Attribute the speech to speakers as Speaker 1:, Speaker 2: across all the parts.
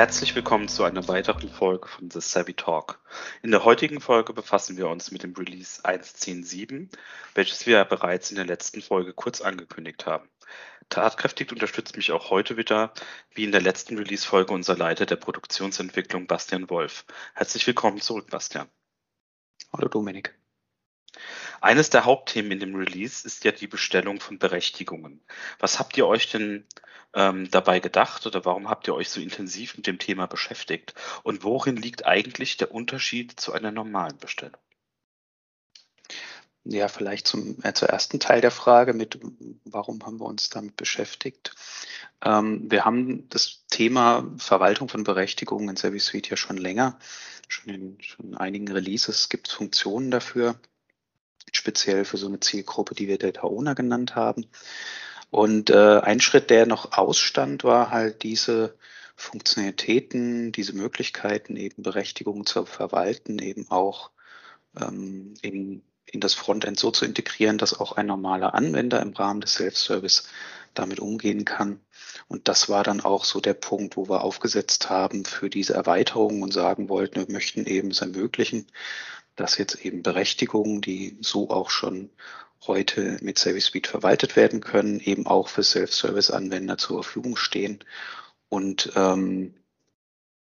Speaker 1: Herzlich willkommen zu einer weiteren Folge von The Savvy Talk. In der heutigen Folge befassen wir uns mit dem Release 1.10.7, welches wir bereits in der letzten Folge kurz angekündigt haben. Tatkräftig unterstützt mich auch heute wieder, wie in der letzten Release-Folge, unser Leiter der Produktionsentwicklung Bastian Wolf. Herzlich willkommen zurück, Bastian.
Speaker 2: Hallo Dominik.
Speaker 1: Eines der Hauptthemen in dem Release ist ja die Bestellung von Berechtigungen. Was habt ihr euch denn ähm, dabei gedacht oder warum habt ihr euch so intensiv mit dem Thema beschäftigt? Und worin liegt eigentlich der Unterschied zu einer normalen Bestellung?
Speaker 2: Ja, vielleicht zum, äh, zur ersten Teil der Frage mit, warum haben wir uns damit beschäftigt? Ähm, wir haben das Thema Verwaltung von Berechtigungen in Service Suite ja schon länger, schon in, schon in einigen Releases gibt es Funktionen dafür, speziell für so eine Zielgruppe, die wir Data Owner genannt haben. Und äh, ein Schritt, der noch ausstand, war halt diese Funktionalitäten, diese Möglichkeiten, eben Berechtigungen zu verwalten, eben auch ähm, in, in das Frontend so zu integrieren, dass auch ein normaler Anwender im Rahmen des Self-Service damit umgehen kann. Und das war dann auch so der Punkt, wo wir aufgesetzt haben für diese Erweiterung und sagen wollten, wir möchten eben es ermöglichen, dass jetzt eben Berechtigungen, die so auch schon heute mit Service Suite verwaltet werden können, eben auch für Self-Service-Anwender zur Verfügung stehen und ähm,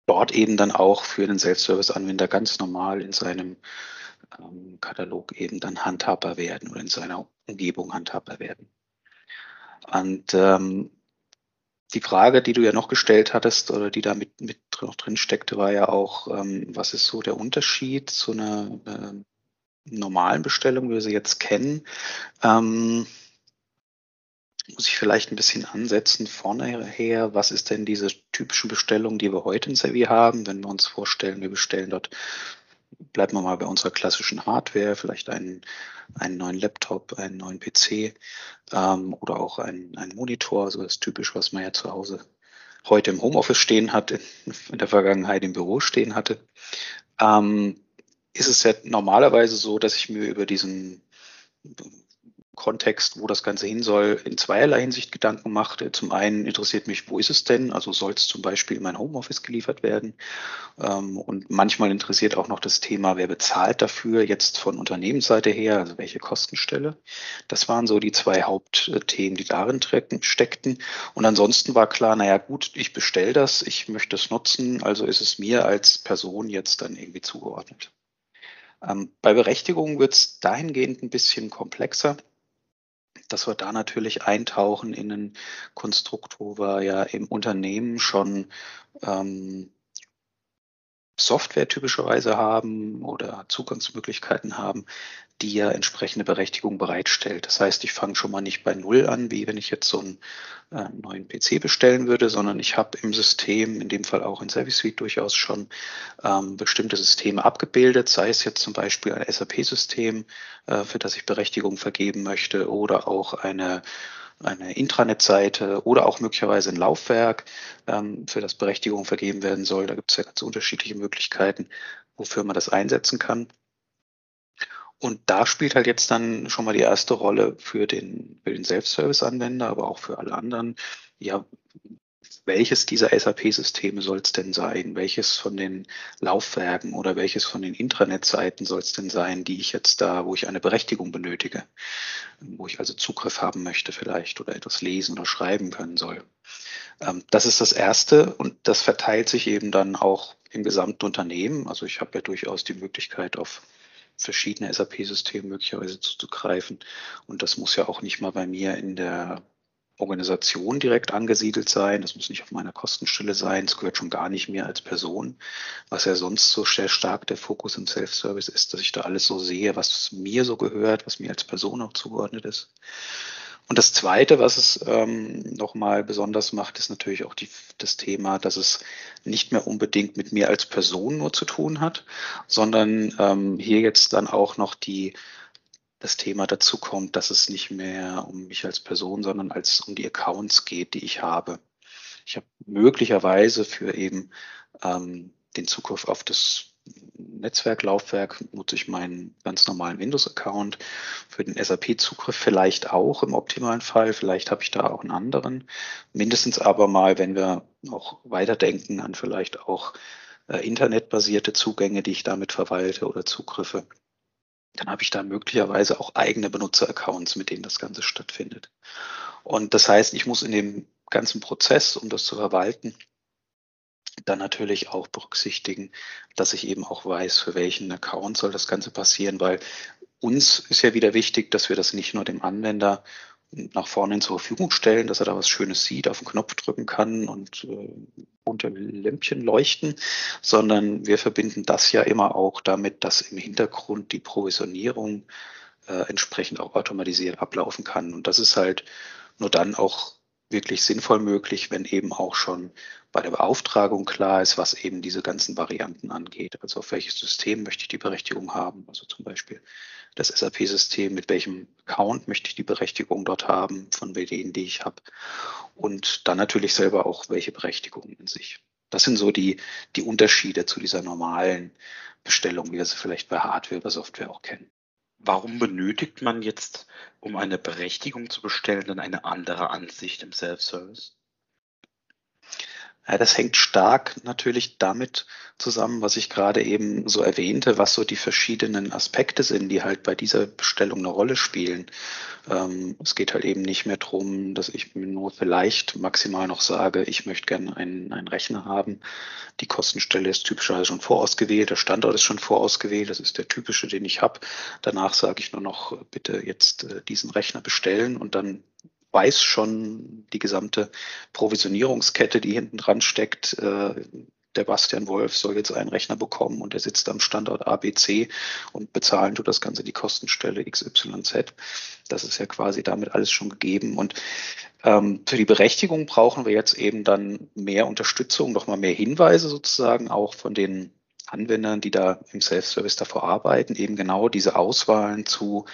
Speaker 2: dort eben dann auch für den Self-Service-Anwender ganz normal in seinem ähm, Katalog eben dann handhabbar werden oder in seiner Umgebung handhabbar werden. Und ähm, die Frage, die du ja noch gestellt hattest oder die da mit, mit drin steckte, war ja auch, ähm, was ist so der Unterschied zu einer äh, normalen Bestellung, wie wir sie jetzt kennen, ähm, muss ich vielleicht ein bisschen ansetzen vorne her. Was ist denn diese typischen Bestellungen, die wir heute in Servi haben? Wenn wir uns vorstellen, wir bestellen dort, bleiben wir mal bei unserer klassischen Hardware, vielleicht einen, einen neuen Laptop, einen neuen PC ähm, oder auch einen, Monitor, so das typisch, was man ja zu Hause heute im Homeoffice stehen hat, in, in der Vergangenheit im Büro stehen hatte. Ähm, ist es ja normalerweise so, dass ich mir über diesen Kontext, wo das Ganze hin soll, in zweierlei Hinsicht Gedanken macht. Zum einen interessiert mich, wo ist es denn? Also soll es zum Beispiel in mein Homeoffice geliefert werden? Ähm, und manchmal interessiert auch noch das Thema, wer bezahlt dafür jetzt von Unternehmensseite her, also welche Kostenstelle. Das waren so die zwei Hauptthemen, die darin steckten. Und ansonsten war klar, naja gut, ich bestelle das, ich möchte es nutzen, also ist es mir als Person jetzt dann irgendwie zugeordnet. Ähm, bei Berechtigungen wird es dahingehend ein bisschen komplexer, dass wir da natürlich eintauchen in ein Konstrukt, wo wir ja im Unternehmen schon ähm, Software typischerweise haben oder Zugangsmöglichkeiten haben, die ja entsprechende Berechtigung bereitstellt. Das heißt, ich fange schon mal nicht bei Null an, wie wenn ich jetzt so einen äh, neuen PC bestellen würde, sondern ich habe im System, in dem Fall auch in Service Suite durchaus schon ähm, bestimmte Systeme abgebildet, sei es jetzt zum Beispiel ein SAP-System, äh, für das ich Berechtigung vergeben möchte oder auch eine eine Intranet-Seite oder auch möglicherweise ein Laufwerk, ähm, für das Berechtigung vergeben werden soll. Da gibt es ja ganz unterschiedliche Möglichkeiten, wofür man das einsetzen kann. Und da spielt halt jetzt dann schon mal die erste Rolle für den, für den Self-Service-Anwender, aber auch für alle anderen. Ja, welches dieser SAP-Systeme soll es denn sein? Welches von den Laufwerken oder welches von den Intranet-Seiten soll es denn sein, die ich jetzt da, wo ich eine Berechtigung benötige, wo ich also Zugriff haben möchte vielleicht oder etwas lesen oder schreiben können soll? Ähm, das ist das Erste und das verteilt sich eben dann auch im gesamten Unternehmen. Also ich habe ja durchaus die Möglichkeit auf verschiedene SAP-Systeme möglicherweise zuzugreifen. Und das muss ja auch nicht mal bei mir in der Organisation direkt angesiedelt sein. Das muss nicht auf meiner Kostenstelle sein. Es gehört schon gar nicht mir als Person. Was ja sonst so sehr stark der Fokus im Self-Service ist, dass ich da alles so sehe, was mir so gehört, was mir als Person auch zugeordnet ist. Und das Zweite, was es ähm, nochmal besonders macht, ist natürlich auch die, das Thema, dass es nicht mehr unbedingt mit mir als Person nur zu tun hat, sondern ähm, hier jetzt dann auch noch die das Thema dazu kommt, dass es nicht mehr um mich als Person, sondern als um die Accounts geht, die ich habe. Ich habe möglicherweise für eben ähm, den Zugriff auf das Netzwerklaufwerk nutze ich meinen ganz normalen Windows-Account. Für den SAP-Zugriff vielleicht auch im optimalen Fall. Vielleicht habe ich da auch einen anderen. Mindestens aber mal, wenn wir auch weiterdenken an vielleicht auch äh, internetbasierte Zugänge, die ich damit verwalte oder Zugriffe, dann habe ich da möglicherweise auch eigene Benutzeraccounts, mit denen das Ganze stattfindet. Und das heißt, ich muss in dem ganzen Prozess, um das zu verwalten, dann natürlich auch berücksichtigen, dass ich eben auch weiß, für welchen Account soll das Ganze passieren, weil uns ist ja wieder wichtig, dass wir das nicht nur dem Anwender nach vorne zur Verfügung stellen, dass er da was Schönes sieht, auf den Knopf drücken kann und äh, bunte Lämpchen leuchten, sondern wir verbinden das ja immer auch damit, dass im Hintergrund die Provisionierung äh, entsprechend auch automatisiert ablaufen kann. Und das ist halt nur dann auch wirklich sinnvoll möglich, wenn eben auch schon bei der Beauftragung klar ist, was eben diese ganzen Varianten angeht. Also auf welches System möchte ich die Berechtigung haben? Also zum Beispiel das SAP-System, mit welchem Account möchte ich die Berechtigung dort haben, von denen, die ich habe. Und dann natürlich selber auch, welche Berechtigungen in sich. Das sind so die, die Unterschiede zu dieser normalen Bestellung, wie wir sie vielleicht bei Hardware oder Software auch kennen.
Speaker 1: Warum benötigt man jetzt, um eine Berechtigung zu bestellen, dann eine andere Ansicht im Self-Service?
Speaker 2: Ja, das hängt stark natürlich damit zusammen, was ich gerade eben so erwähnte, was so die verschiedenen Aspekte sind, die halt bei dieser Bestellung eine Rolle spielen. Ähm, es geht halt eben nicht mehr darum, dass ich mir nur vielleicht maximal noch sage, ich möchte gerne einen, einen Rechner haben. Die Kostenstelle ist typischerweise schon vorausgewählt, der Standort ist schon vorausgewählt, das ist der typische, den ich habe. Danach sage ich nur noch, bitte jetzt äh, diesen Rechner bestellen und dann weiß schon die gesamte Provisionierungskette, die hinten dran steckt. Äh, der Bastian Wolf soll jetzt einen Rechner bekommen und der sitzt am Standort ABC und bezahlen tut das Ganze die Kostenstelle XYZ. Das ist ja quasi damit alles schon gegeben. Und ähm, für die Berechtigung brauchen wir jetzt eben dann mehr Unterstützung, nochmal mehr Hinweise sozusagen auch von den Anwendern, die da im Self-Service davor arbeiten, eben genau diese Auswahlen zu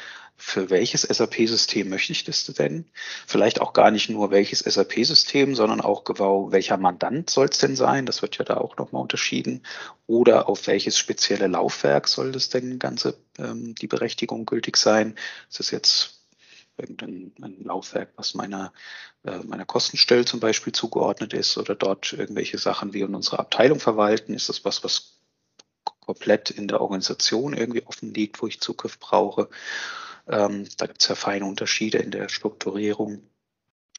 Speaker 2: für welches SAP-System möchte ich das denn? Vielleicht auch gar nicht nur welches SAP-System, sondern auch genau welcher Mandant soll es denn sein? Das wird ja da auch nochmal unterschieden. Oder auf welches spezielle Laufwerk soll das denn ganze ähm, die Berechtigung gültig sein? Ist das jetzt irgendein ein Laufwerk, was meiner, äh, meiner Kostenstelle zum Beispiel zugeordnet ist oder dort irgendwelche Sachen wie in unserer Abteilung verwalten? Ist das was, was komplett in der Organisation irgendwie offen liegt, wo ich Zugriff brauche? Ähm, da gibt es ja feine Unterschiede in der Strukturierung.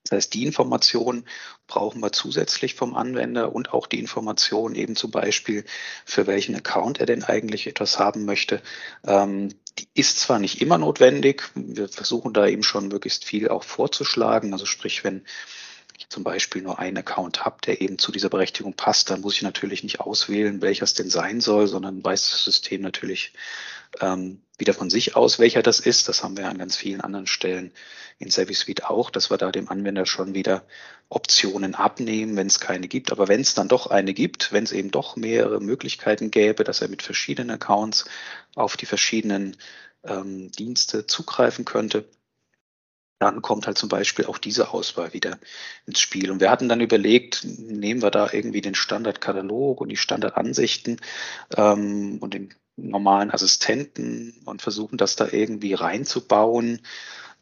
Speaker 2: Das heißt, die Information brauchen wir zusätzlich vom Anwender und auch die Information eben zum Beispiel, für welchen Account er denn eigentlich etwas haben möchte. Ähm, die ist zwar nicht immer notwendig, wir versuchen da eben schon möglichst viel auch vorzuschlagen. Also sprich, wenn zum Beispiel nur einen Account habe, der eben zu dieser Berechtigung passt, dann muss ich natürlich nicht auswählen, welcher es denn sein soll, sondern weiß das System natürlich ähm, wieder von sich aus, welcher das ist. Das haben wir an ganz vielen anderen Stellen in Service Suite auch, dass wir da dem Anwender schon wieder Optionen abnehmen, wenn es keine gibt. Aber wenn es dann doch eine gibt, wenn es eben doch mehrere Möglichkeiten gäbe, dass er mit verschiedenen Accounts auf die verschiedenen ähm, Dienste zugreifen könnte, dann kommt halt zum Beispiel auch diese Auswahl wieder ins Spiel. Und wir hatten dann überlegt, nehmen wir da irgendwie den Standardkatalog und die Standardansichten ähm, und den normalen Assistenten und versuchen das da irgendwie reinzubauen.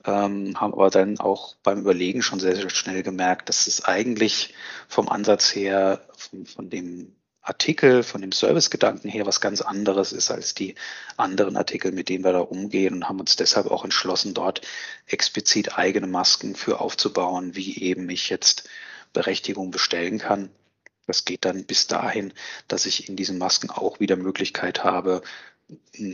Speaker 2: Ähm, haben aber dann auch beim Überlegen schon sehr, sehr schnell gemerkt, dass es eigentlich vom Ansatz her, von, von dem Artikel, von dem Servicegedanken her was ganz anderes ist als die anderen Artikel, mit denen wir da umgehen und haben uns deshalb auch entschlossen, dort explizit eigene Masken für aufzubauen, wie eben ich jetzt Berechtigung bestellen kann. Das geht dann bis dahin, dass ich in diesen Masken auch wieder Möglichkeit habe,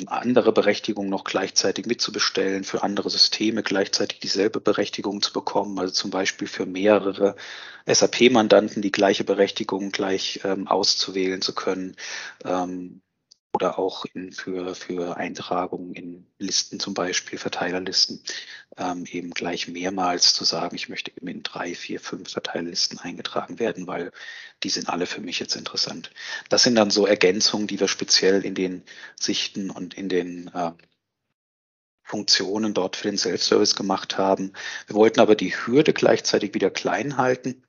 Speaker 2: andere Berechtigungen noch gleichzeitig mitzubestellen, für andere Systeme gleichzeitig dieselbe Berechtigung zu bekommen, also zum Beispiel für mehrere SAP-Mandanten die gleiche Berechtigung gleich ähm, auszuwählen zu können. Ähm, oder auch in, für, für Eintragungen in Listen, zum Beispiel Verteilerlisten, ähm, eben gleich mehrmals zu sagen, ich möchte eben in drei, vier, fünf Verteilerlisten eingetragen werden, weil die sind alle für mich jetzt interessant. Das sind dann so Ergänzungen, die wir speziell in den Sichten und in den äh, Funktionen dort für den Self-Service gemacht haben. Wir wollten aber die Hürde gleichzeitig wieder klein halten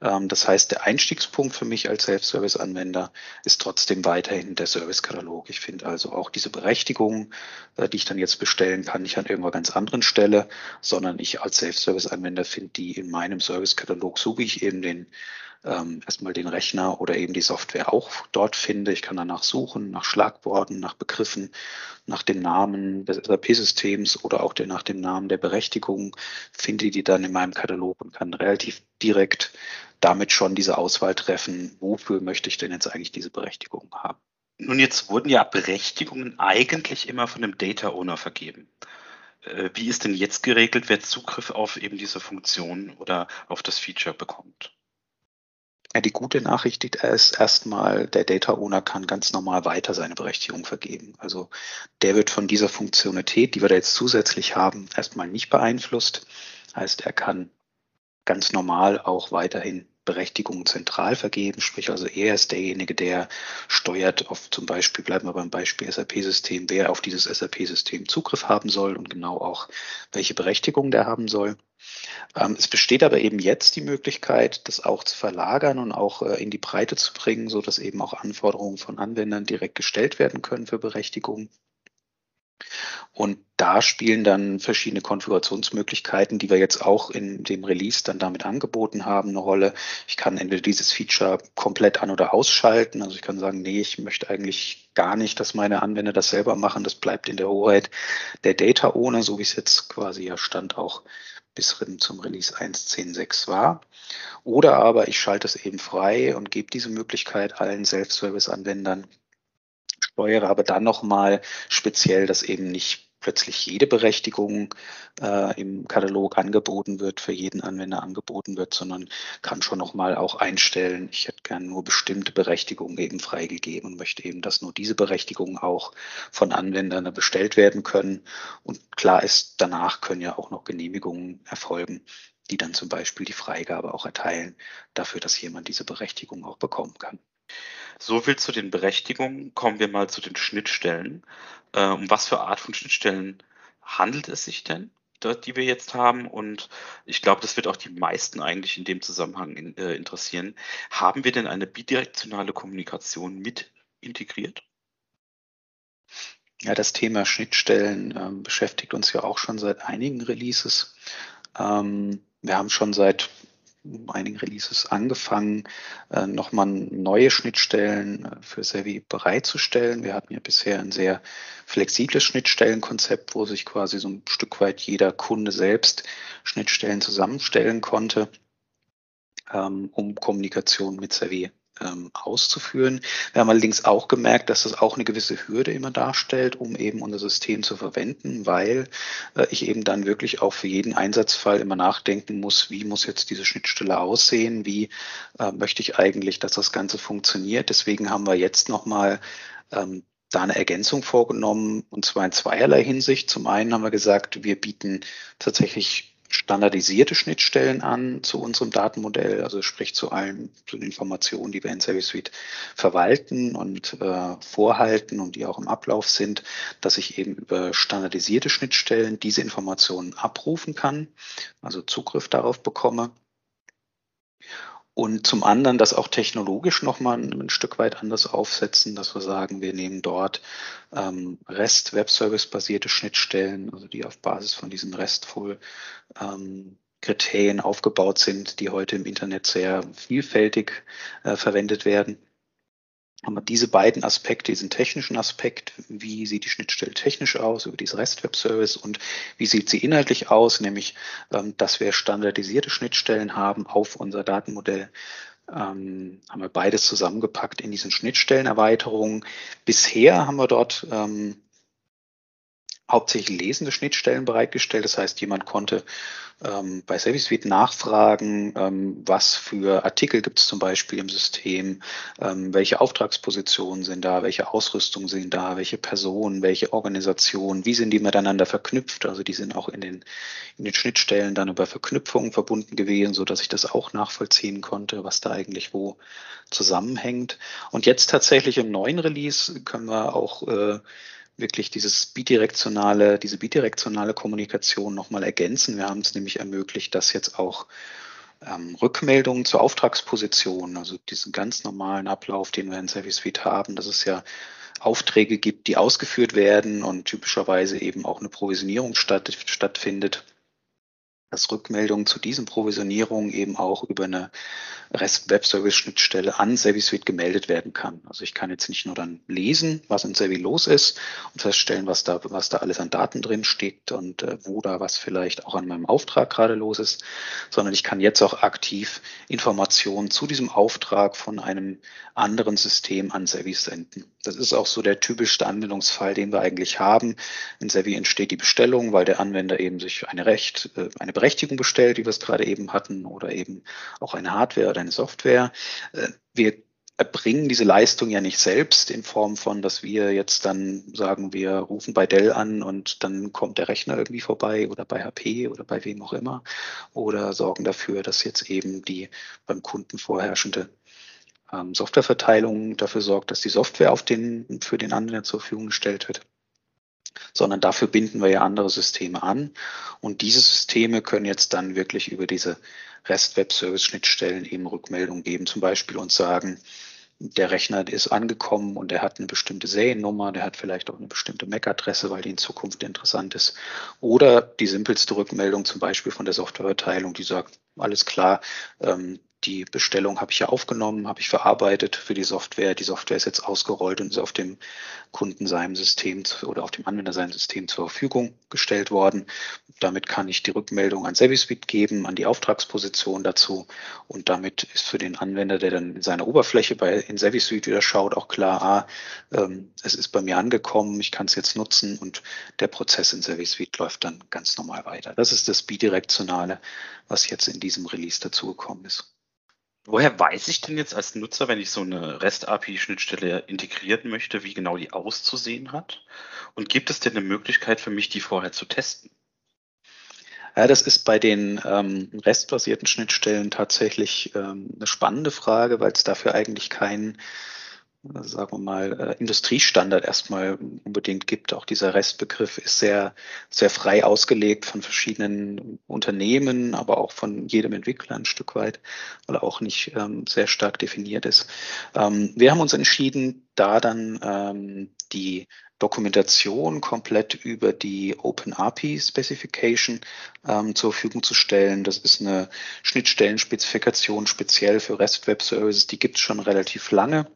Speaker 2: das heißt, der Einstiegspunkt für mich als Self-Service-Anwender ist trotzdem weiterhin der Service-Katalog. Ich finde also auch diese Berechtigung, äh, die ich dann jetzt bestellen kann, nicht an irgendeiner ganz anderen Stelle, sondern ich als Self-Service-Anwender finde die in meinem Service-Katalog, so wie ich eben den ähm, erstmal den Rechner oder eben die Software auch dort finde. Ich kann danach suchen, nach Schlagworten, nach Begriffen, nach dem Namen des SAP-Systems oder auch nach dem Namen der Berechtigung, finde die dann in meinem Katalog und kann relativ direkt damit schon diese Auswahl treffen, wofür möchte ich denn jetzt eigentlich diese Berechtigung haben.
Speaker 1: Nun, jetzt wurden ja Berechtigungen eigentlich immer von dem Data Owner vergeben. Äh, wie ist denn jetzt geregelt, wer Zugriff auf eben diese Funktion oder auf das Feature bekommt?
Speaker 2: Ja, die gute Nachricht ist erstmal, der Data Owner kann ganz normal weiter seine Berechtigung vergeben. Also der wird von dieser Funktionalität, die wir da jetzt zusätzlich haben, erstmal nicht beeinflusst. Heißt, er kann ganz normal auch weiterhin Berechtigungen zentral vergeben, sprich also er ist derjenige, der steuert auf zum Beispiel, bleiben wir beim Beispiel SAP-System, wer auf dieses SAP-System Zugriff haben soll und genau auch welche Berechtigungen der haben soll. Ähm, es besteht aber eben jetzt die Möglichkeit, das auch zu verlagern und auch äh, in die Breite zu bringen, so dass eben auch Anforderungen von Anwendern direkt gestellt werden können für Berechtigungen. Und da spielen dann verschiedene Konfigurationsmöglichkeiten, die wir jetzt auch in dem Release dann damit angeboten haben, eine Rolle. Ich kann entweder dieses Feature komplett an- oder ausschalten. Also ich kann sagen, nee, ich möchte eigentlich gar nicht, dass meine Anwender das selber machen. Das bleibt in der Hoheit der Data Owner, so wie es jetzt quasi ja stand auch bis zum Release 1.10.6 war. Oder aber ich schalte es eben frei und gebe diese Möglichkeit allen Self-Service-Anwendern steuere aber dann nochmal speziell, dass eben nicht plötzlich jede Berechtigung äh, im Katalog angeboten wird, für jeden Anwender angeboten wird, sondern kann schon nochmal auch einstellen, ich hätte gern nur bestimmte Berechtigungen eben freigegeben und möchte eben, dass nur diese Berechtigungen auch von Anwendern bestellt werden können. Und klar ist, danach können ja auch noch Genehmigungen erfolgen, die dann zum Beispiel die Freigabe auch erteilen, dafür, dass jemand diese Berechtigung auch bekommen kann.
Speaker 1: So viel zu den Berechtigungen. Kommen wir mal zu den Schnittstellen. Äh, um was für Art von Schnittstellen handelt es sich denn, die wir jetzt haben? Und ich glaube, das wird auch die meisten eigentlich in dem Zusammenhang äh, interessieren. Haben wir denn eine bidirektionale Kommunikation mit integriert?
Speaker 2: Ja, das Thema Schnittstellen ähm, beschäftigt uns ja auch schon seit einigen Releases. Ähm, wir haben schon seit einigen Releases angefangen, äh, nochmal neue Schnittstellen äh, für Sevi bereitzustellen. Wir hatten ja bisher ein sehr flexibles Schnittstellenkonzept, wo sich quasi so ein Stück weit jeder Kunde selbst Schnittstellen zusammenstellen konnte, ähm, um Kommunikation mit Sevi ähm, auszuführen. Wir haben allerdings auch gemerkt, dass das auch eine gewisse Hürde immer darstellt, um eben unser System zu verwenden, weil äh, ich eben dann wirklich auch für jeden Einsatzfall immer nachdenken muss, wie muss jetzt diese Schnittstelle aussehen, wie äh, möchte ich eigentlich, dass das Ganze funktioniert. Deswegen haben wir jetzt nochmal ähm, da eine Ergänzung vorgenommen, und zwar in zweierlei Hinsicht. Zum einen haben wir gesagt, wir bieten tatsächlich standardisierte Schnittstellen an zu unserem Datenmodell, also sprich zu allen zu den Informationen, die wir in Service Suite verwalten und äh, vorhalten und die auch im Ablauf sind, dass ich eben über standardisierte Schnittstellen diese Informationen abrufen kann, also Zugriff darauf bekomme und zum anderen das auch technologisch nochmal ein, Stück weit anders aufsetzen, dass wir sagen, wir nehmen dort ähm, REST-Web-Service-basierte Schnittstellen, also die auf Basis von diesen RESTful ähm, Kriterien aufgebaut sind, die heute im Internet sehr vielfältig äh, verwendet werden haben wir diese beiden Aspekte, diesen technischen Aspekt, wie sieht die Schnittstelle technisch aus über diese REST Web Service und wie sieht sie inhaltlich aus, nämlich, ähm, dass wir standardisierte Schnittstellen haben auf unser Datenmodell, ähm, haben wir beides zusammengepackt in diesen Schnittstellenerweiterungen. Bisher haben wir dort ähm, hauptsächlich lesende Schnittstellen bereitgestellt. Das heißt, jemand konnte ähm, bei Service Suite nachfragen, ähm, was für Artikel gibt es zum Beispiel im System, ähm, welche Auftragspositionen sind da, welche Ausrüstung sind da, welche Personen, welche Organisationen, wie sind die miteinander verknüpft. Also die sind auch in den, in den Schnittstellen dann über Verknüpfungen verbunden gewesen, so dass ich das auch nachvollziehen konnte, was da eigentlich wo zusammenhängt. Und jetzt tatsächlich im neuen Release können wir auch äh, wirklich dieses bidirektionale, diese bidirektionale Kommunikation nochmal ergänzen. Wir haben es nämlich ermöglicht, dass jetzt auch ähm, Rückmeldungen zur Auftragsposition, also diesen ganz normalen Ablauf, den wir in Service Suite haben, dass es ja Aufträge gibt, die ausgeführt werden und typischerweise eben auch eine Provisionierung statt, stattfindet dass Rückmeldungen zu diesen Provisionierungen eben auch über eine REST-Web-Service-Schnittstelle an Service gemeldet werden kann. Also ich kann jetzt nicht nur dann lesen, was in Sevi los ist und feststellen, was da, was da alles an Daten drin steht und äh, wo da was vielleicht auch an meinem Auftrag gerade los ist, sondern ich kann jetzt auch aktiv Informationen zu diesem Auftrag von einem anderen System an Sevi senden. Das ist auch so der typischste Anwendungsfall, den wir eigentlich haben. In Sevi entsteht die Bestellung, weil der Anwender eben sich eine Recht, äh, eine Berechtigung bestellt, wie wir es gerade eben hatten, oder eben auch eine Hardware oder eine Software. Äh, wir erbringen diese Leistung ja nicht selbst in Form von, dass wir jetzt dann sagen, wir rufen bei Dell an und dann kommt der Rechner irgendwie vorbei oder bei HP oder bei wem auch immer oder sorgen dafür, dass jetzt eben die beim Kunden vorherrschende ähm, Softwareverteilung dafür sorgt, dass die Software auf den, für den Anwender zur Verfügung gestellt wird sondern dafür binden wir ja andere Systeme an. Und diese Systeme können jetzt dann wirklich über diese REST-Web-Service-Schnittstellen eben Rückmeldungen geben, zum Beispiel und sagen, der Rechner ist angekommen und er hat eine bestimmte Seriennummer, der hat vielleicht auch eine bestimmte MAC-Adresse, weil die in Zukunft interessant ist. Oder die simpelste Rückmeldung zum Beispiel von der Softwareverteilung, die sagt, alles klar, ähm, die Bestellung habe ich ja aufgenommen, habe ich verarbeitet für die Software. Die Software ist jetzt ausgerollt und ist auf dem Kunden seinem System oder auf dem Anwender seinem System zur Verfügung gestellt worden. Damit kann ich die Rückmeldung an ServiceSuite geben, an die Auftragsposition dazu. Und damit ist für den Anwender, der dann in seiner Oberfläche bei in ServiceSuite wieder schaut, auch klar, ah, ähm, es ist bei mir angekommen, ich kann es jetzt nutzen und der Prozess in ServiceSuite läuft dann ganz normal weiter. Das ist das Bidirektionale, was jetzt in diesem Release dazugekommen ist.
Speaker 1: Woher weiß ich denn jetzt als Nutzer, wenn ich so eine REST-API-Schnittstelle integrieren möchte, wie genau die auszusehen hat? Und gibt es denn eine Möglichkeit für mich, die vorher zu testen?
Speaker 2: Ja, das ist bei den ähm, REST-basierten Schnittstellen tatsächlich ähm, eine spannende Frage, weil es dafür eigentlich keinen sagen wir mal, äh, Industriestandard erstmal unbedingt gibt. Auch dieser Restbegriff ist sehr, sehr frei ausgelegt von verschiedenen Unternehmen, aber auch von jedem Entwickler ein Stück weit, weil er auch nicht ähm, sehr stark definiert ist. Ähm, wir haben uns entschieden, da dann ähm, die Dokumentation komplett über die OpenAPI Specification ähm, zur Verfügung zu stellen. Das ist eine Schnittstellenspezifikation speziell für REST Web Services. Die gibt es schon relativ lange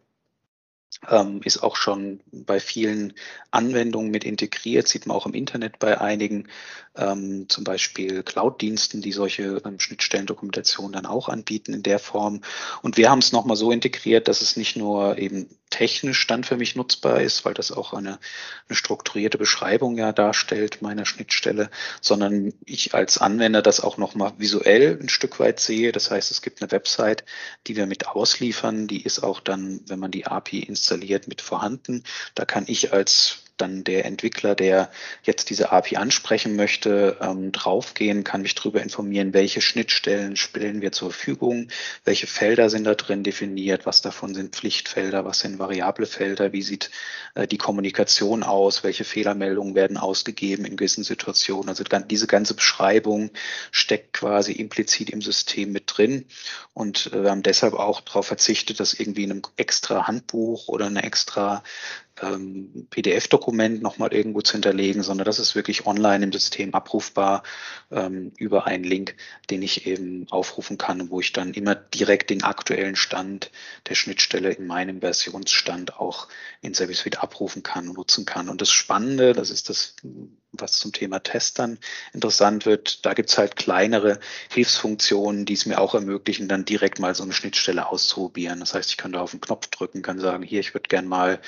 Speaker 2: ist auch schon bei vielen Anwendungen mit integriert, sieht man auch im Internet bei einigen, ähm, zum Beispiel Cloud-Diensten, die solche ähm, Schnittstellendokumentation dann auch anbieten in der Form. Und wir haben es nochmal so integriert, dass es nicht nur eben technisch dann für mich nutzbar ist, weil das auch eine, eine strukturierte Beschreibung ja darstellt meiner Schnittstelle, sondern ich als Anwender das auch nochmal visuell ein Stück weit sehe. Das heißt, es gibt eine Website, die wir mit ausliefern, die ist auch dann, wenn man die API installiert, mit vorhanden. Da kann ich als dann der Entwickler, der jetzt diese API ansprechen möchte, ähm, draufgehen, kann mich darüber informieren, welche Schnittstellen stellen wir zur Verfügung, welche Felder sind da drin definiert, was davon sind Pflichtfelder, was sind variable Felder, wie sieht äh, die Kommunikation aus, welche Fehlermeldungen werden ausgegeben in gewissen Situationen. Also diese ganze Beschreibung steckt quasi implizit im System mit drin. Und äh, wir haben deshalb auch darauf verzichtet, das irgendwie in einem extra Handbuch oder eine extra ähm, PDF-Dokument nochmal irgendwo zu hinterlegen, sondern das ist wirklich online im System abrufbar ähm, über einen Link, den ich eben aufrufen kann, wo ich dann immer direkt den aktuellen Stand der Schnittstelle in meinem Versionsstand auch in Service Suite abrufen kann und nutzen kann. Und das Spannende, das ist das was zum Thema Testern interessant wird, da gibt's halt kleinere Hilfsfunktionen, die es mir auch ermöglichen, dann direkt mal so eine Schnittstelle auszuprobieren. Das heißt, ich kann da auf den Knopf drücken, kann sagen, hier, ich würde gern mal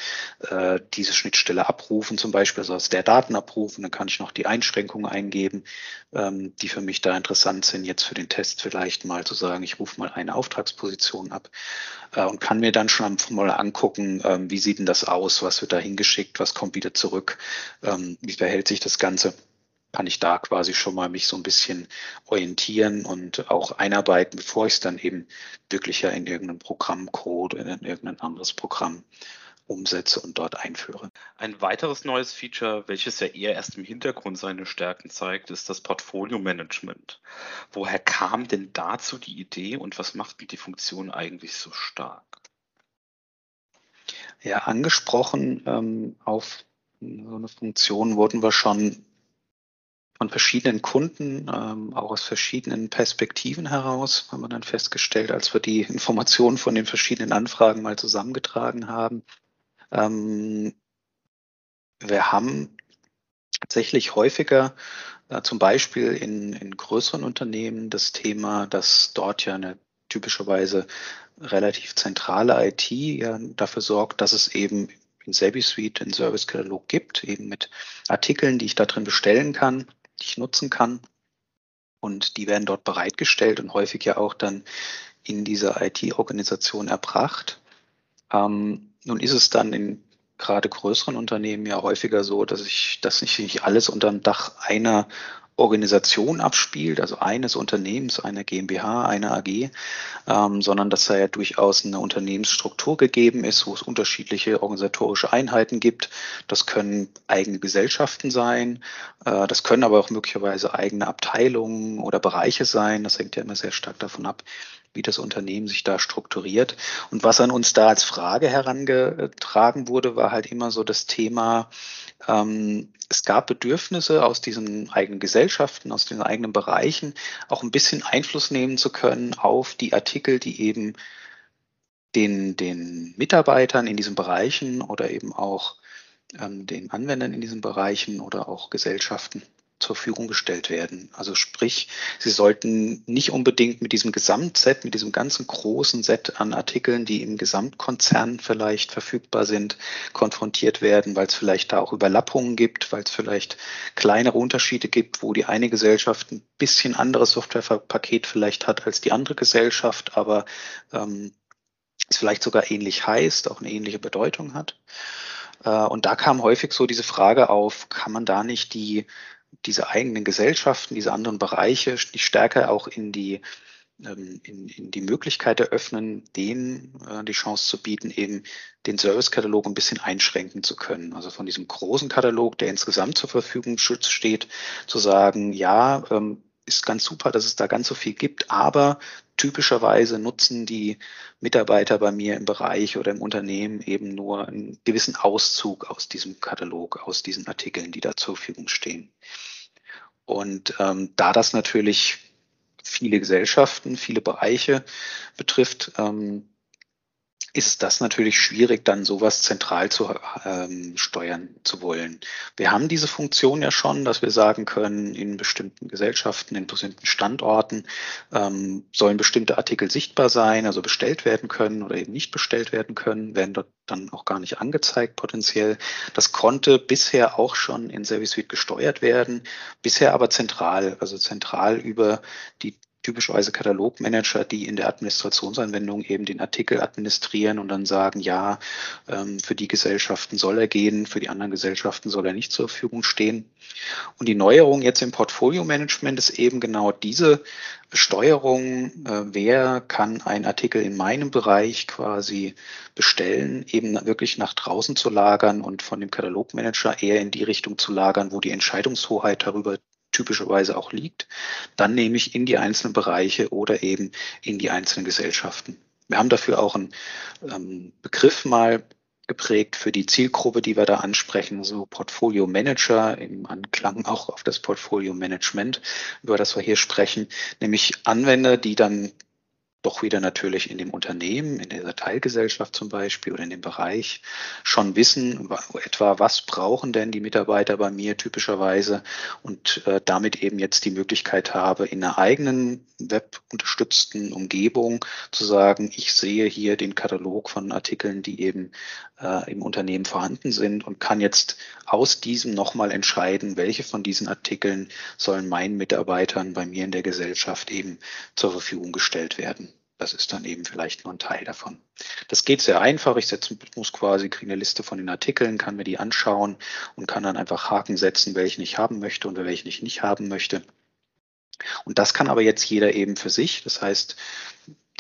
Speaker 2: äh, diese Schnittstelle abrufen, zum Beispiel also aus der Daten abrufen. Dann kann ich noch die Einschränkungen eingeben, ähm, die für mich da interessant sind, jetzt für den Test vielleicht mal zu sagen, ich rufe mal eine Auftragsposition ab äh, und kann mir dann schon am Formular angucken, ähm, wie sieht denn das aus, was wird da hingeschickt, was kommt wieder zurück, ähm, wie verhält sich das Ganze kann ich da quasi schon mal mich so ein bisschen orientieren und auch einarbeiten, bevor ich es dann eben wirklich ja in irgendeinem Programmcode oder in irgendein anderes Programm umsetze und dort einführe.
Speaker 1: Ein weiteres neues Feature, welches ja eher erst im Hintergrund seine Stärken zeigt, ist das Portfolio Management. Woher kam denn dazu die Idee und was macht die Funktion eigentlich so stark?
Speaker 2: Ja, angesprochen ähm, auf so eine Funktion wurden wir schon von verschiedenen Kunden, ähm, auch aus verschiedenen Perspektiven heraus, haben wir dann festgestellt, als wir die Informationen von den verschiedenen Anfragen mal zusammengetragen haben. Ähm, wir haben tatsächlich häufiger äh, zum Beispiel in, in größeren Unternehmen das Thema, dass dort ja eine typischerweise relativ zentrale IT ja dafür sorgt, dass es eben in Sebi Suite einen Servicekatalog gibt, eben mit Artikeln, die ich da drin bestellen kann, die ich nutzen kann. Und die werden dort bereitgestellt und häufig ja auch dann in dieser IT-Organisation erbracht. Ähm, nun ist es dann in gerade größeren Unternehmen ja häufiger so, dass ich, ich nicht alles unter dem Dach einer Organisation abspielt, also eines Unternehmens, einer GmbH, einer AG, ähm, sondern dass da ja durchaus eine Unternehmensstruktur gegeben ist, wo es unterschiedliche organisatorische Einheiten gibt. Das können eigene Gesellschaften sein, äh, das können aber auch möglicherweise eigene Abteilungen oder Bereiche sein. Das hängt ja immer sehr stark davon ab, wie das Unternehmen sich da strukturiert. Und was an uns da als Frage herangetragen wurde, war halt immer so das Thema, ähm, es gab Bedürfnisse aus diesen eigenen Gesellschaften, aus den eigenen Bereichen, auch ein bisschen Einfluss nehmen zu können auf die Artikel, die eben den, den Mitarbeitern in diesen Bereichen oder eben auch ähm, den Anwendern in diesen Bereichen oder auch Gesellschaften zur Verfügung gestellt werden. Also sprich, Sie sollten nicht unbedingt mit diesem Gesamtset, mit diesem ganzen großen Set an Artikeln, die im Gesamtkonzern vielleicht verfügbar sind, konfrontiert werden, weil es vielleicht da auch Überlappungen gibt, weil es vielleicht kleinere Unterschiede gibt, wo die eine Gesellschaft ein bisschen anderes Softwarepaket vielleicht hat als die andere Gesellschaft, aber ähm, es vielleicht sogar ähnlich heißt, auch eine ähnliche Bedeutung hat. Äh, und da kam häufig so diese Frage auf, kann man da nicht die diese eigenen Gesellschaften, diese anderen Bereiche, die stärker auch in die, ähm, in, in die Möglichkeit eröffnen, denen äh, die Chance zu bieten, eben den Servicekatalog ein bisschen einschränken zu können. Also von diesem großen Katalog, der insgesamt zur Verfügung steht, zu sagen, ja, ähm, ist ganz super, dass es da ganz so viel gibt, aber typischerweise nutzen die Mitarbeiter bei mir im Bereich oder im Unternehmen eben nur einen gewissen Auszug aus diesem Katalog, aus diesen Artikeln, die da zur Verfügung stehen. Und ähm, da das natürlich viele Gesellschaften, viele Bereiche betrifft, ähm, ist das natürlich schwierig, dann sowas zentral zu ähm, steuern zu wollen. Wir haben diese Funktion ja schon, dass wir sagen können, in bestimmten Gesellschaften, in bestimmten Standorten ähm, sollen bestimmte Artikel sichtbar sein, also bestellt werden können oder eben nicht bestellt werden können, werden dort dann auch gar nicht angezeigt potenziell. Das konnte bisher auch schon in Service Suite gesteuert werden, bisher aber zentral, also zentral über die typischerweise Katalogmanager, die in der Administrationsanwendung eben den Artikel administrieren und dann sagen, ja, ähm, für die Gesellschaften soll er gehen, für die anderen Gesellschaften soll er nicht zur Verfügung stehen. Und die Neuerung jetzt im Portfolio-Management ist eben genau diese Steuerung, äh, wer kann einen Artikel in meinem Bereich quasi bestellen, eben wirklich nach draußen zu lagern und von dem Katalogmanager eher in die Richtung zu lagern, wo die Entscheidungshoheit darüber typischerweise auch liegt, dann nehme ich in die einzelnen Bereiche oder eben in die einzelnen Gesellschaften. Wir haben dafür auch einen ähm, Begriff mal geprägt für die Zielgruppe, die wir da ansprechen, so Portfolio Manager im Anklang auch auf das Portfolio Management, über das wir hier sprechen, nämlich Anwender, die dann doch wieder natürlich in dem Unternehmen, in dieser Teilgesellschaft zum Beispiel oder in dem Bereich schon wissen, etwa was brauchen denn die Mitarbeiter bei mir typischerweise und äh, damit eben jetzt die Möglichkeit habe, in einer eigenen webunterstützten Umgebung zu sagen, ich sehe hier den Katalog von Artikeln, die eben äh, im Unternehmen vorhanden sind und kann jetzt aus diesem nochmal entscheiden, welche von diesen Artikeln sollen meinen Mitarbeitern bei mir in der Gesellschaft eben zur Verfügung gestellt werden. Das ist dann eben vielleicht nur ein Teil davon. Das geht sehr einfach. Ich setze, muss quasi, kriege eine Liste von den Artikeln, kann mir die anschauen und kann dann einfach Haken setzen, welchen ich haben möchte und welchen ich nicht haben möchte. Und das kann aber jetzt jeder eben für sich. Das heißt,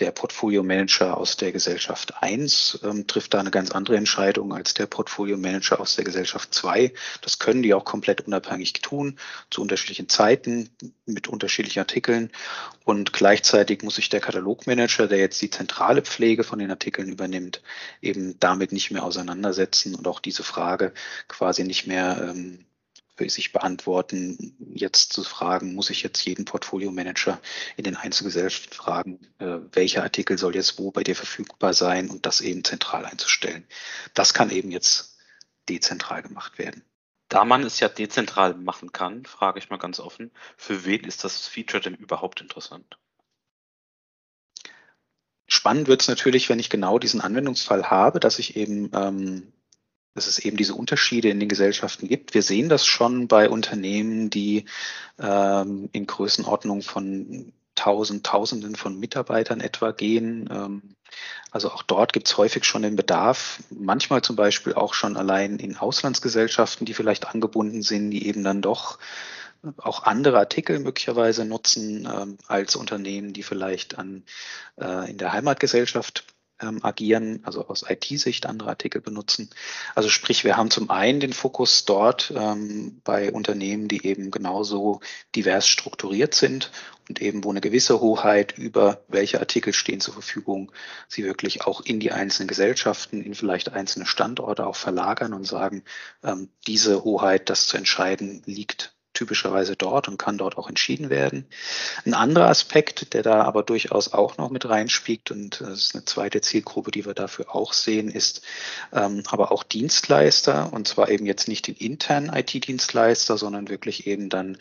Speaker 2: der Portfolio Manager aus der Gesellschaft 1 ähm, trifft da eine ganz andere Entscheidung als der Portfolio Manager aus der Gesellschaft 2. Das können die auch komplett unabhängig tun, zu unterschiedlichen Zeiten, mit unterschiedlichen Artikeln. Und gleichzeitig muss sich der Katalogmanager, der jetzt die zentrale Pflege von den Artikeln übernimmt, eben damit nicht mehr auseinandersetzen und auch diese Frage quasi nicht mehr ähm, für sich beantworten, jetzt zu fragen, muss ich jetzt jeden Portfolio-Manager in den Einzelgesellschaften fragen, äh, welcher Artikel soll jetzt wo bei dir verfügbar sein und das eben zentral einzustellen. Das kann eben jetzt dezentral gemacht werden.
Speaker 1: Da man es ja dezentral machen kann, frage ich mal ganz offen, für wen ist das Feature denn überhaupt interessant?
Speaker 2: Spannend wird es natürlich, wenn ich genau diesen Anwendungsfall habe, dass ich eben ähm, dass es eben diese Unterschiede in den Gesellschaften gibt. Wir sehen das schon bei Unternehmen, die ähm, in Größenordnung von tausend, Tausenden von Mitarbeitern etwa gehen. Ähm, also auch dort gibt es häufig schon den Bedarf, manchmal zum Beispiel auch schon allein in Auslandsgesellschaften, die vielleicht angebunden sind, die eben dann doch auch andere Artikel möglicherweise nutzen ähm, als Unternehmen, die vielleicht an, äh, in der Heimatgesellschaft ähm, agieren, also aus IT-Sicht andere Artikel benutzen. Also sprich, wir haben zum einen den Fokus dort ähm, bei Unternehmen, die eben genauso divers strukturiert sind und eben wo eine gewisse Hoheit über welche Artikel stehen zur Verfügung, sie wirklich auch in die einzelnen Gesellschaften, in vielleicht einzelne Standorte auch verlagern und sagen, ähm, diese Hoheit, das zu entscheiden, liegt typischerweise dort und kann dort auch entschieden werden. Ein anderer Aspekt, der da aber durchaus auch noch mit reinspielt und das ist eine zweite Zielgruppe, die wir dafür auch sehen, ist ähm, aber auch Dienstleister und zwar eben jetzt nicht den internen IT-Dienstleister, sondern wirklich eben dann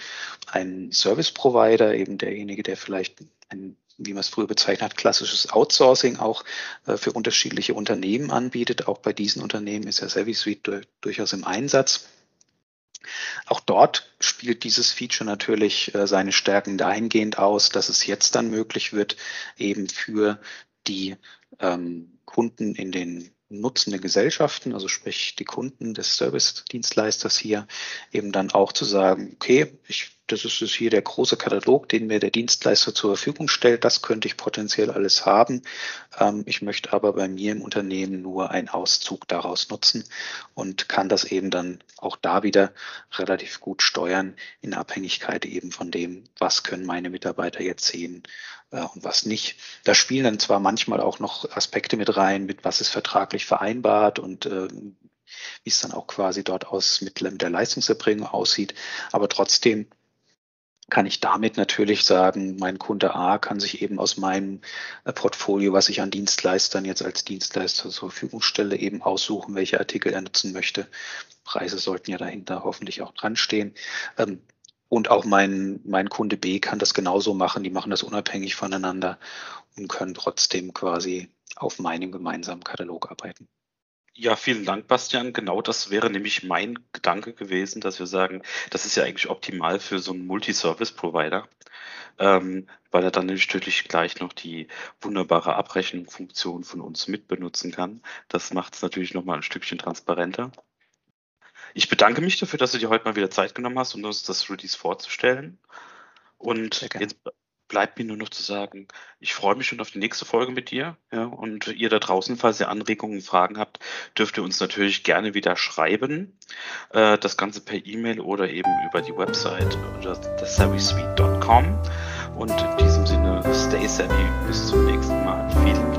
Speaker 2: ein Service Provider, eben derjenige, der vielleicht ein wie man es früher bezeichnet hat, klassisches Outsourcing auch äh, für unterschiedliche Unternehmen anbietet. Auch bei diesen Unternehmen ist ja Service Suite durchaus im Einsatz. Auch dort spielt dieses Feature natürlich äh, seine Stärken dahingehend aus, dass es jetzt dann möglich wird, eben für die ähm, Kunden in den nutzenden Gesellschaften, also sprich die Kunden des Service-Dienstleisters hier, eben dann auch zu sagen, okay, ich das ist hier der große Katalog, den mir der Dienstleister zur Verfügung stellt. Das könnte ich potenziell alles haben. Ähm, ich möchte aber bei mir im Unternehmen nur einen Auszug daraus nutzen und kann das eben dann auch da wieder relativ gut steuern in Abhängigkeit eben von dem, was können meine Mitarbeiter jetzt sehen äh, und was nicht. Da spielen dann zwar manchmal auch noch Aspekte mit rein, mit was ist vertraglich vereinbart und äh, wie es dann auch quasi dort aus mit der Leistungserbringung aussieht. Aber trotzdem kann ich damit natürlich sagen, mein Kunde A kann sich eben aus meinem äh, Portfolio, was ich an Dienstleistern jetzt als Dienstleister zur Verfügung stelle, eben aussuchen, welche Artikel er nutzen möchte. Preise sollten ja dahinter hoffentlich auch dran stehen. Ähm, und auch mein, mein Kunde B kann das genauso machen. Die machen das unabhängig voneinander und können trotzdem quasi auf meinem gemeinsamen Katalog arbeiten.
Speaker 1: Ja, vielen Dank, Bastian. Genau das wäre nämlich mein Gedanke gewesen, dass wir sagen, das ist ja eigentlich optimal für so einen Multi-Service-Provider, ähm, weil er dann natürlich gleich noch die wunderbare Abrechnungsfunktion von uns mitbenutzen kann. Das macht es natürlich nochmal ein Stückchen transparenter. Ich bedanke mich dafür, dass du dir heute mal wieder Zeit genommen hast, um uns das Release vorzustellen. Und jetzt bleibt mir nur noch zu sagen, ich freue mich schon auf die nächste Folge mit dir. Ja, und ihr da draußen, falls ihr Anregungen, Fragen habt, dürft ihr uns natürlich gerne wieder schreiben. Äh, das Ganze per E-Mail oder eben über die Website oder thesavvysuite.com. Und in diesem Sinne, stay savvy. Bis zum nächsten Mal. Vielen